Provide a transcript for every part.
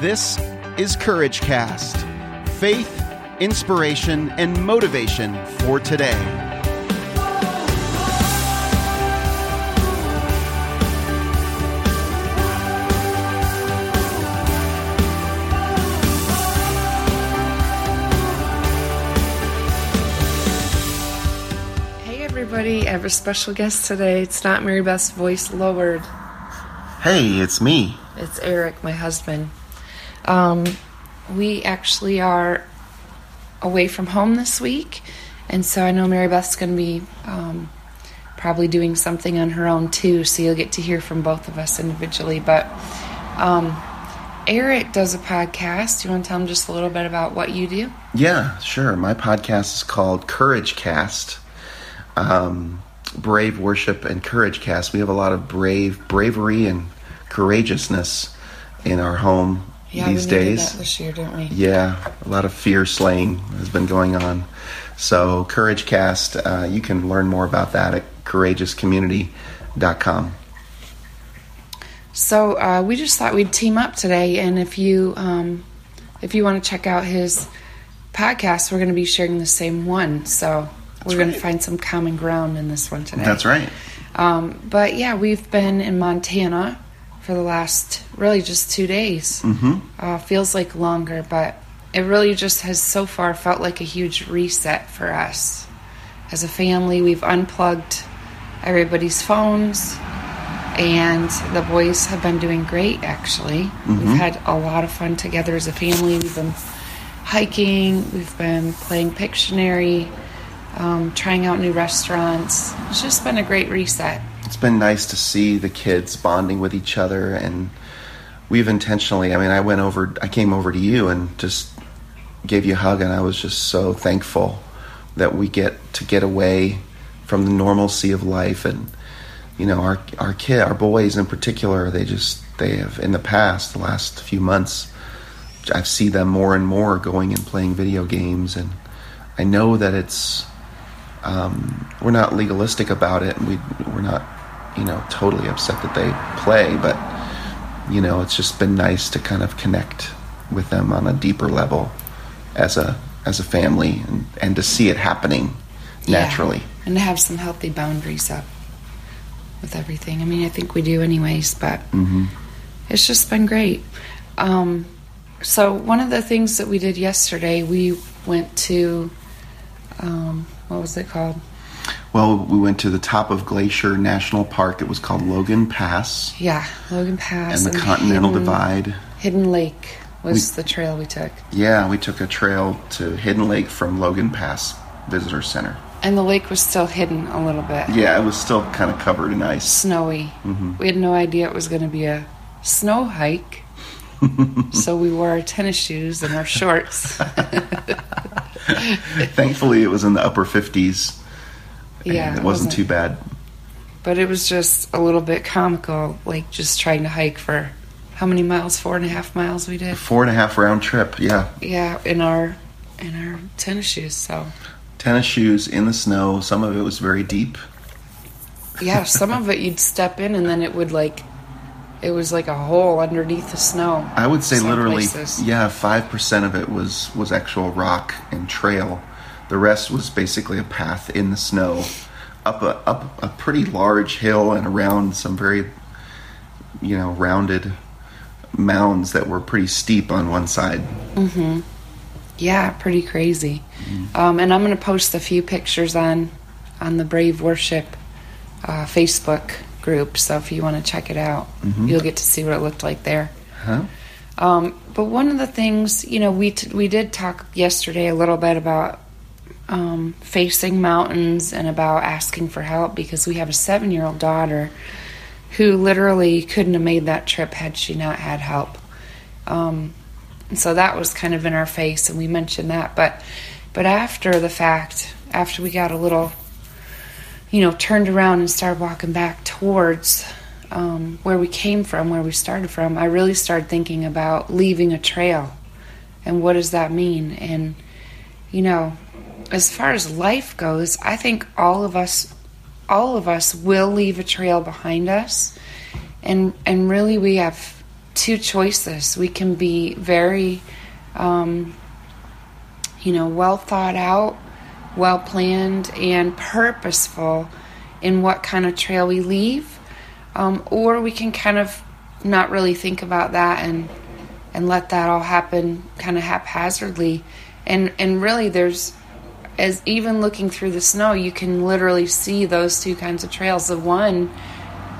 This is Courage Cast faith, inspiration, and motivation for today. Hey everybody, I have a special guest today. It's not Mary Beth's voice lowered. Hey, it's me. It's Eric, my husband. Um, we actually are away from home this week, and so I know Mary Beth's going to be um, probably doing something on her own too, so you'll get to hear from both of us individually. But um, Eric does a podcast. You want to tell him just a little bit about what you do? Yeah, sure. My podcast is called Courage Cast. Um, brave worship and courage cast. We have a lot of brave bravery and courageousness in our home Yeah, these days. this year, didn't we? Yeah, a lot of fear slaying has been going on. So, Courage Cast, uh, you can learn more about that at courageouscommunity.com. So uh, we just thought we'd team up today, and if you um, if you want to check out his podcast, we're going to be sharing the same one. So we're going to find some common ground in this one today. That's right. Um, but yeah, we've been in Montana for the last really just two days. hmm Uh, feels like longer, but it really just has so far felt like a huge reset for us as a family. We've unplugged everybody's phones, and the boys have been doing great. Actually, we've had a lot of fun together as a family. We've been hiking, we've been playing Pictionary, um, trying out new restaurants. It's just been a great reset. It's been nice to see the kids bonding with each other, and we've intentionally. I mean, I went over, I came over to you and just gave you a hug, and I was just so thankful that we get to get away from the normalcy of life, and you know, our our kid, our boys in particular, they just they have in the past, the last few months, I see them more and more going and playing video games, and I know that it's um, we're not legalistic about it, and we we're not you know totally upset that they play, but you know it's just been nice to kind of connect with them on a deeper level as a as a family, and and to see it happening Yeah. naturally. and to have some healthy boundaries up with everything. I mean, I think we do anyways, but hmm it's just been great. Um, so one of the things that we did yesterday, we went to um, what was it called? Well, we went to the top of Glacier National Park. It was called Logan Pass, Yeah, Logan Pass and the Continental Hidden, Divide. Hidden Lake was the trail we took, Yeah, we took a trail to Hidden Lake from Logan Pass Visitor Center. and the lake was still hidden a little bit, Yeah, it was still kind of covered in ice. snowy. Mhm. We had no idea it was going to be a snow hike. so we wore our tennis shoes and our shorts. Thankfully, it was in the upper 50s. Yeah, it it wasn't wasn't- too bad. But it was just a little bit comical, like just trying to hike for how many miles? Four and a half miles we did. Four and a half round trip. Yeah, Yeah, in our in our tennis shoes. So tennis shoes in the snow. Some of it was very deep. yeah, some of it you'd step in and then it would like it was like a hole underneath the snow. I would say literally, places. yeah, five percent of it was was actual rock and trail. The rest was basically a path in the snow, up a up a pretty large hill and around some very, you know, rounded mounds that were pretty steep on one side. Mm-hmm. Yeah, pretty crazy. Um, and I'm going to post a few pictures on on the Brave Worship uh, Facebook group. So if you want to check it out, you'll get to see what it looked like there. Huh? Um, but one of the things, you know, we t- we did talk yesterday a little bit about um, facing mountains and about asking for help because we have a seven year old daughter who literally couldn't have made that trip had she not had help. Um, and so that was kind of in our face, and we mentioned that. But but after the fact, after we got a little, you know, turned around and started walking back towards um, where we came from, where we started from, I really started thinking about leaving a trail, and what does that mean? And you know, as far as life goes, I think all of us all of us will leave a trail behind us and and really we have two choices. We can be very, um, you know, well thought out, well planned, and purposeful in what kind of trail we leave, um, or we can kind of not really think about that and and let that all happen kind of haphazardly. And and really, there's as even looking through the snow, you can literally see those two kinds of trails. The one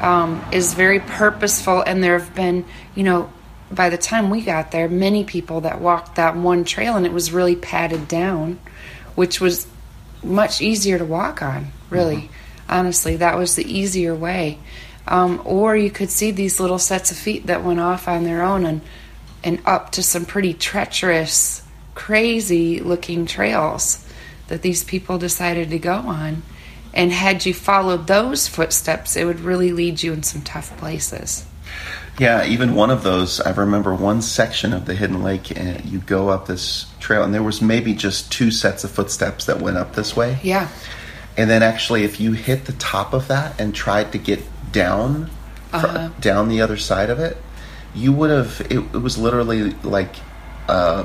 um, is very purposeful, and there have been, you know, by the time we got there, many people that walked that one trail, and it was really padded down, which was much easier to walk on, really. Mm-hmm. Honestly, that was the easier way. Um, or you could see these little sets of feet that went off on their own and and up to some pretty treacherous, crazy looking trails that these people decided to go on. And had you followed those footsteps, it would really lead you in some tough places. Yeah, even one of those, I remember one section of the Hidden Lake, and you go up this trail, and there was maybe just two sets of footsteps that went up this way. Yeah. And then actually, if you hit the top of that and tried to get down, uh-huh. down the other side of it, you would have, it, it was literally like uh,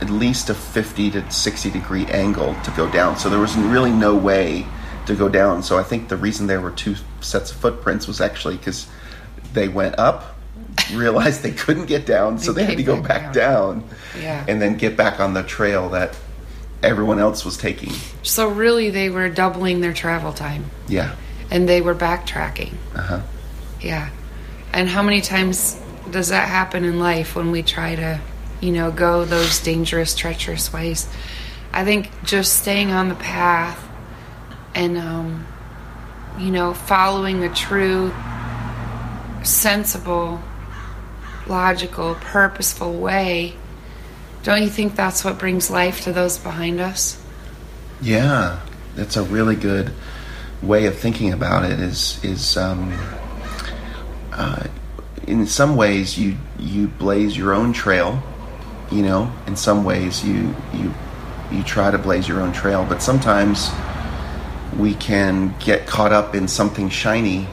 at least a 50 to 60 degree angle to go down. So there was really no way to go down. So I think the reason there were two sets of footprints was actually because they went up, realized they couldn't get down, so they, they had to go back, down, down yeah. and then get back on the trail that everyone else was taking. So really, they were doubling their travel time. Yeah. And they were backtracking. Uh huh. Yeah. And how many times does that happen in life when we try to you know, go those dangerous, treacherous ways. I think just staying on the path and, um, you know, following a true, sensible, logical, purposeful way. Don't you think that's what brings life to those behind us? Yeah, that's a really good way of thinking about it. Is is um, uh, in some ways you you blaze your own trail you know in some ways you you you try to blaze your own trail but sometimes we can get caught up in something shiny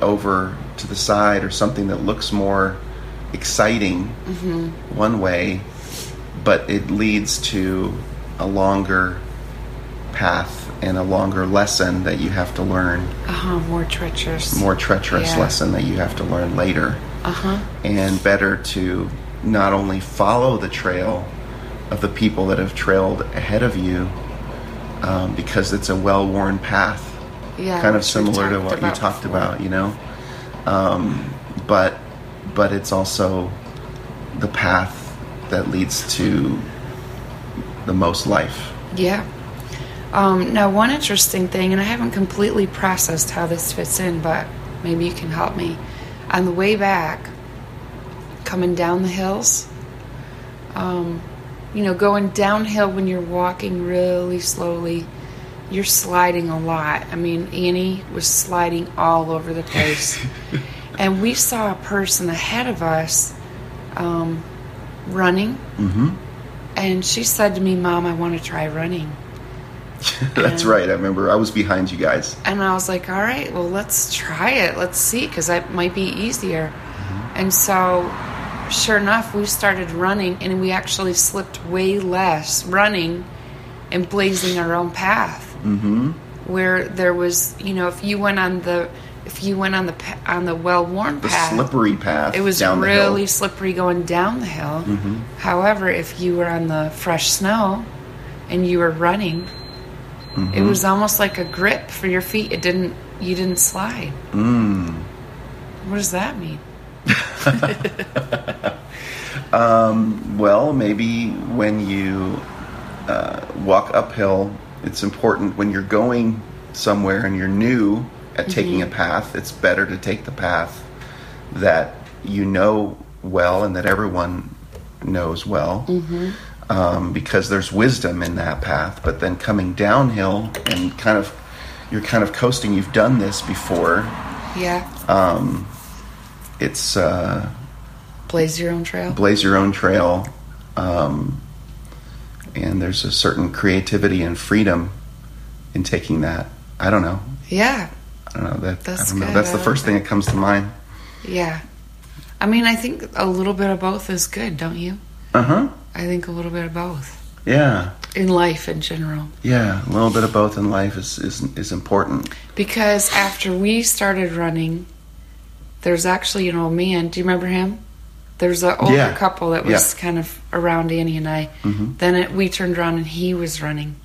over to the side or something that looks more exciting mm-hmm. one way but it leads to a longer path and a longer lesson that you have to learn uh-huh more treacherous more treacherous yeah. lesson that you have to learn later uh-huh and better to not only follow the trail of the people that have trailed ahead of you, um, because it's a well-worn path, yeah, kind of similar to what you talked before. about, you know. Um, but but it's also the path that leads to the most life. Yeah. Um, now, one interesting thing, and I haven't completely processed how this fits in, but maybe you can help me. On the way back, coming down the hills. Um, you know, going downhill when you're walking really slowly, you're sliding a lot. I mean, Annie was sliding all over the place. and we saw a person ahead of us um, running. Mm-hmm. And she said to me, Mom, I want to try running. That's and, right. I remember I was behind you guys. And I was like, all right, well, let's try it. Let's see, because that might be easier. Mm-hmm. And so sure enough, we started running and we actually slipped way less running and blazing our own path. Mm-hmm. Where there was, you know, if you went on the if you went on the on the well-worn the path, slippery path, it was really slippery going down the hill. Mm-hmm. However, if you were on the fresh snow and you were running, mm-hmm. it was almost like a grip for your feet. It didn't you didn't slide. Mm. What does that mean? um, well, maybe when you uh, walk uphill, it's important when you're going somewhere and you're new at taking mm-hmm. a path, it's better to take the path that you know well and that everyone knows well. Mm-hmm. Um, because there's wisdom in that path, but then coming downhill and kind of you're kind of coasting. You've done this before. Yeah. Um, it's uh, blaze your own trail. Blaze your own trail, um, and there's a certain creativity and freedom in taking that. I don't know. Yeah. I don't know that. That's I don't good. know. That's the first thing that comes to mind. Yeah. I mean, I think a little bit of both is good, don't you? Uh huh. I think a little bit of both Yeah. in life in general. Yeah. A little bit of both in life is is is important. Because after we started running, there's actually an old man. Do you remember him? There's an older Yeah. couple that was Yeah. Mm-hmm. kind of around Annie and I. Then it, we turned around and he was running.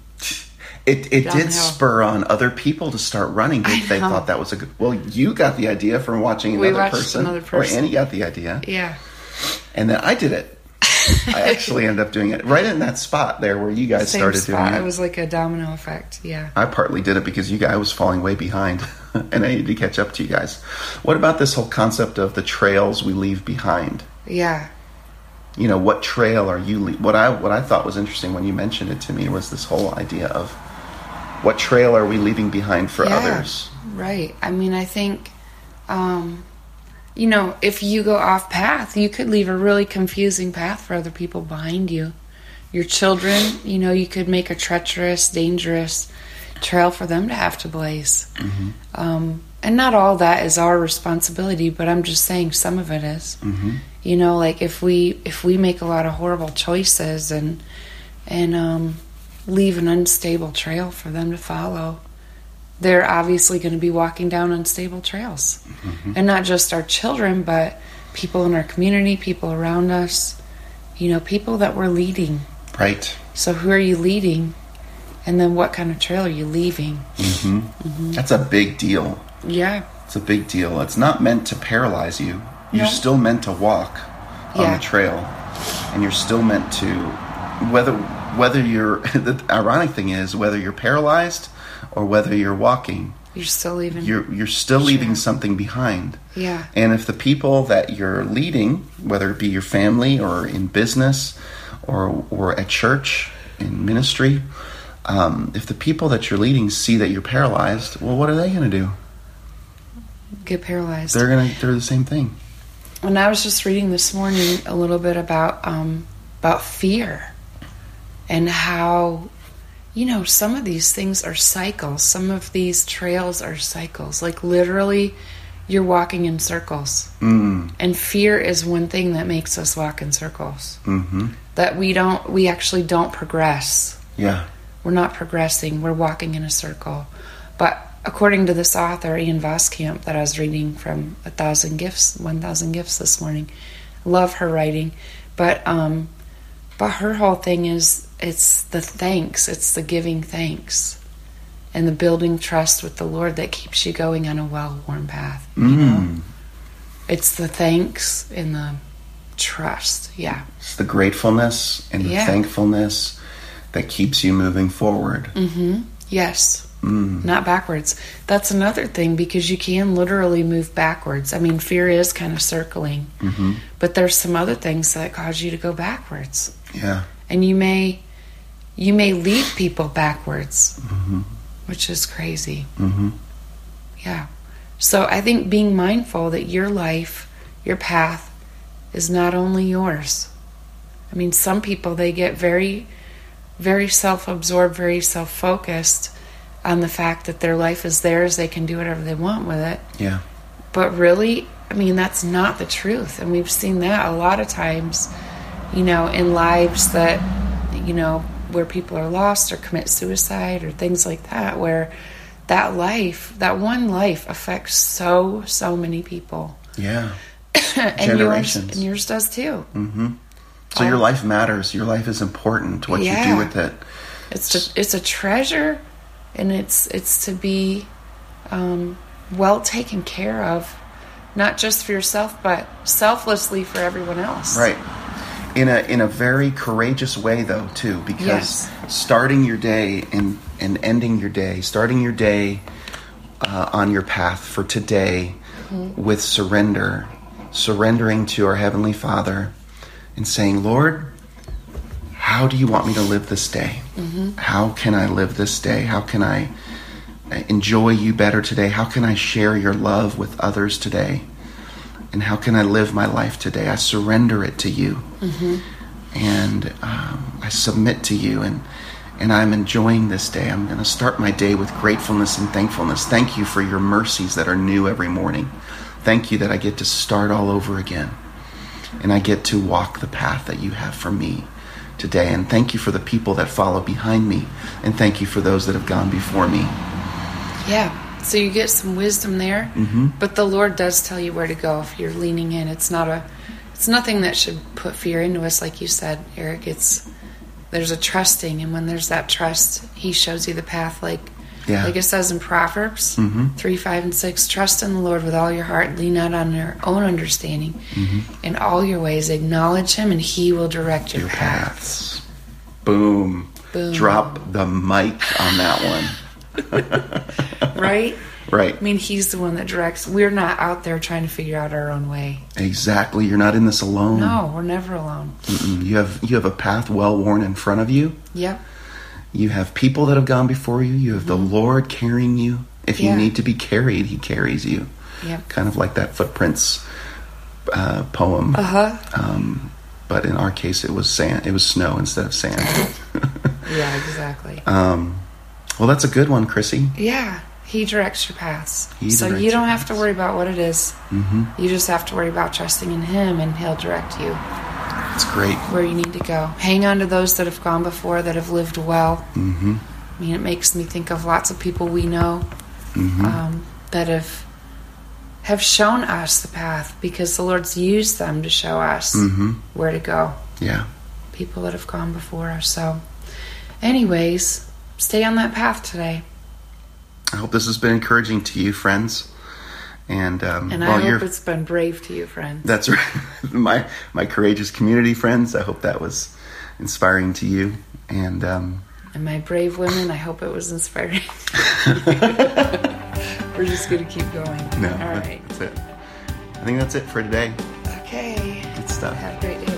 It it did spur on other people to start running. They, they thought that was a good. Well, you got the idea from watching another person, another person. or Annie got the idea, Yeah. and then I did it. I actually ended up doing it right in that spot there where you guys Same started spot. doing it. It was like a domino effect. Yeah. I partly did it because you guys was falling way behind, and I needed to catch up to you guys. What about this whole concept of the trails we leave behind? Yeah. You know, what trail are you? Le- what I what I thought was interesting when you mentioned it to me was this whole idea of what trail are we leaving behind for Yeah. others? Right. I mean, I think, um, you know, if you go off path, you could leave a really confusing path for other people behind you. Your children, you know, you could make a treacherous, dangerous trail for them to have to blaze. Um, and not all that is our responsibility, but I'm just saying some of it is. You know, like if we if we make a lot of horrible choices and and um, leave an unstable trail for them to follow, they're obviously going to be walking down unstable trails. Mm-hmm. And not just our children, but people in our community, people around us, you know, people that we're leading. Right. So, who are you leading? And then what kind of trail are you leaving? Mm-hmm. Mm-hmm. That's a big deal. Yeah. It's a big deal. It's not meant to paralyze you. You're No. still meant to walk on Yeah. the trail, and you're still meant to whether whether you're. The ironic thing is whether you're paralyzed or whether you're walking, You're still leaving. you're you're still leaving something behind. yeah. And if the people that you're leading, whether it be your family or in business or or at church in ministry, um, if the people that you're leading see that you're paralyzed, well, what are they going to do? Get paralyzed. They're going to do the same thing. And I was just reading this morning a little bit about um, about fear and how you know some of these things are cycles. Some of these trails are cycles. Like literally, you're walking in circles, Mm. and fear is one thing that makes us walk in circles. hmm That we don't, we actually don't progress. Yeah. We're not progressing. We're walking in a circle. But according to this author, Ann Voskamp, that I was reading from A Thousand Gifts, One Thousand Gifts this morning, love her writing. But um, but her whole thing is it's the thanks. It's the giving thanks, and the building trust with the Lord that keeps you going on a well-worn path. You know, Mm. it's the thanks and the trust. Yeah. It's the gratefulness and the Yeah. thankfulness that keeps you moving forward. Mm-hmm. Yes. Mm. not backwards. That's another thing because you can literally move backwards. I mean, fear is kind of circling, hmm but there's some other things that cause you to go backwards, Yeah. and you may you may lead people backwards, hmm which is crazy. hmm Yeah. So I think being mindful that your life, your path, is not only yours. I mean, some people they get very, very self-absorbed, very self-focused on the fact that their life is theirs. They can do whatever they want with it. Yeah. But really, I mean, that's not the truth. And we've seen that a lot of times, you know, in lives that, you know, where people are lost or commit suicide or things like that, where that life, that one life affects so, so many people. Yeah. and yours, Generations. and yours does too. hmm So your life matters. Your life is important. What you do with it. It's to, it's a treasure, and it's it's to be um, well taken care of, not just for yourself, but selflessly for everyone else. Right. In a in a very courageous way though too because Yes. starting your day and and ending your day, starting your day uh, on your path for today with surrender, surrendering to our heavenly Father and saying, "Lord, how do you want me to live this day? How can I live this day? How can I uh, enjoy you better today? How can I share your love with others today? And how can I live my life today? I surrender it to you, and um, I submit to you, and and I'm enjoying this day. I'm going to start my day with gratefulness and thankfulness. Thank you for your mercies that are new every morning. Thank you that I get to start all over again. and I get to walk the path that you have for me today. And thank you for the people that follow behind me, and thank you for those that have gone before me. Yeah. So you get some wisdom there, Mm-hmm. but the Lord does tell you where to go if you're leaning in. It's not a, it's nothing that should put fear into us, like you said, Eric. It's there's a trusting, and when there's that trust, He shows you the path. Like, Yeah. like it says in Proverbs Mhm. three, five, and six: Trust in the Lord with all your heart, lean not on your own understanding. Mm-hmm. In all your ways, acknowledge Him, and He will direct your, Your path. paths. Boom. Boom. Drop the mic on that one. Right? Right. I mean, He's the one that directs. We're not out there trying to figure out our own way. Exactly. You're not in this alone. No, we're never alone. Mm-mm. You have you have a path well worn in front of you. Yep. You have people that have gone before you. You have the Lord carrying you. If you Mm-hmm. Need to be carried, He carries you. Yep. Kind of like that footprints uh, poem. Uh huh. Um, but in our case, it was sand. It was snow instead of sand. Yeah, exactly. um, well, that's a good one, Chrissy. Yeah, he directs your paths. He so you don't have to worry about what it is. hmm You just have to worry about trusting in him, and he'll direct you It's great. where you need to go. Hang on to those that have gone before, that have lived well. hmm I mean, it makes me think of lots of people we know hmm um, that have have shown us the path because the Lord's used them to show us hmm where to go. Yeah. People that have gone before us. So, anyways, stay on that path today. I hope this has been encouraging to you, friends. And um, And I you're hope it's been brave to you, friends. That's right. my my courageous community friends. I hope that was inspiring to you. And um, And my brave women, I hope it was inspiring. We're just going to keep going. no, All right. that's it. I think that's it for today. Okay. Good stuff. Have a great day.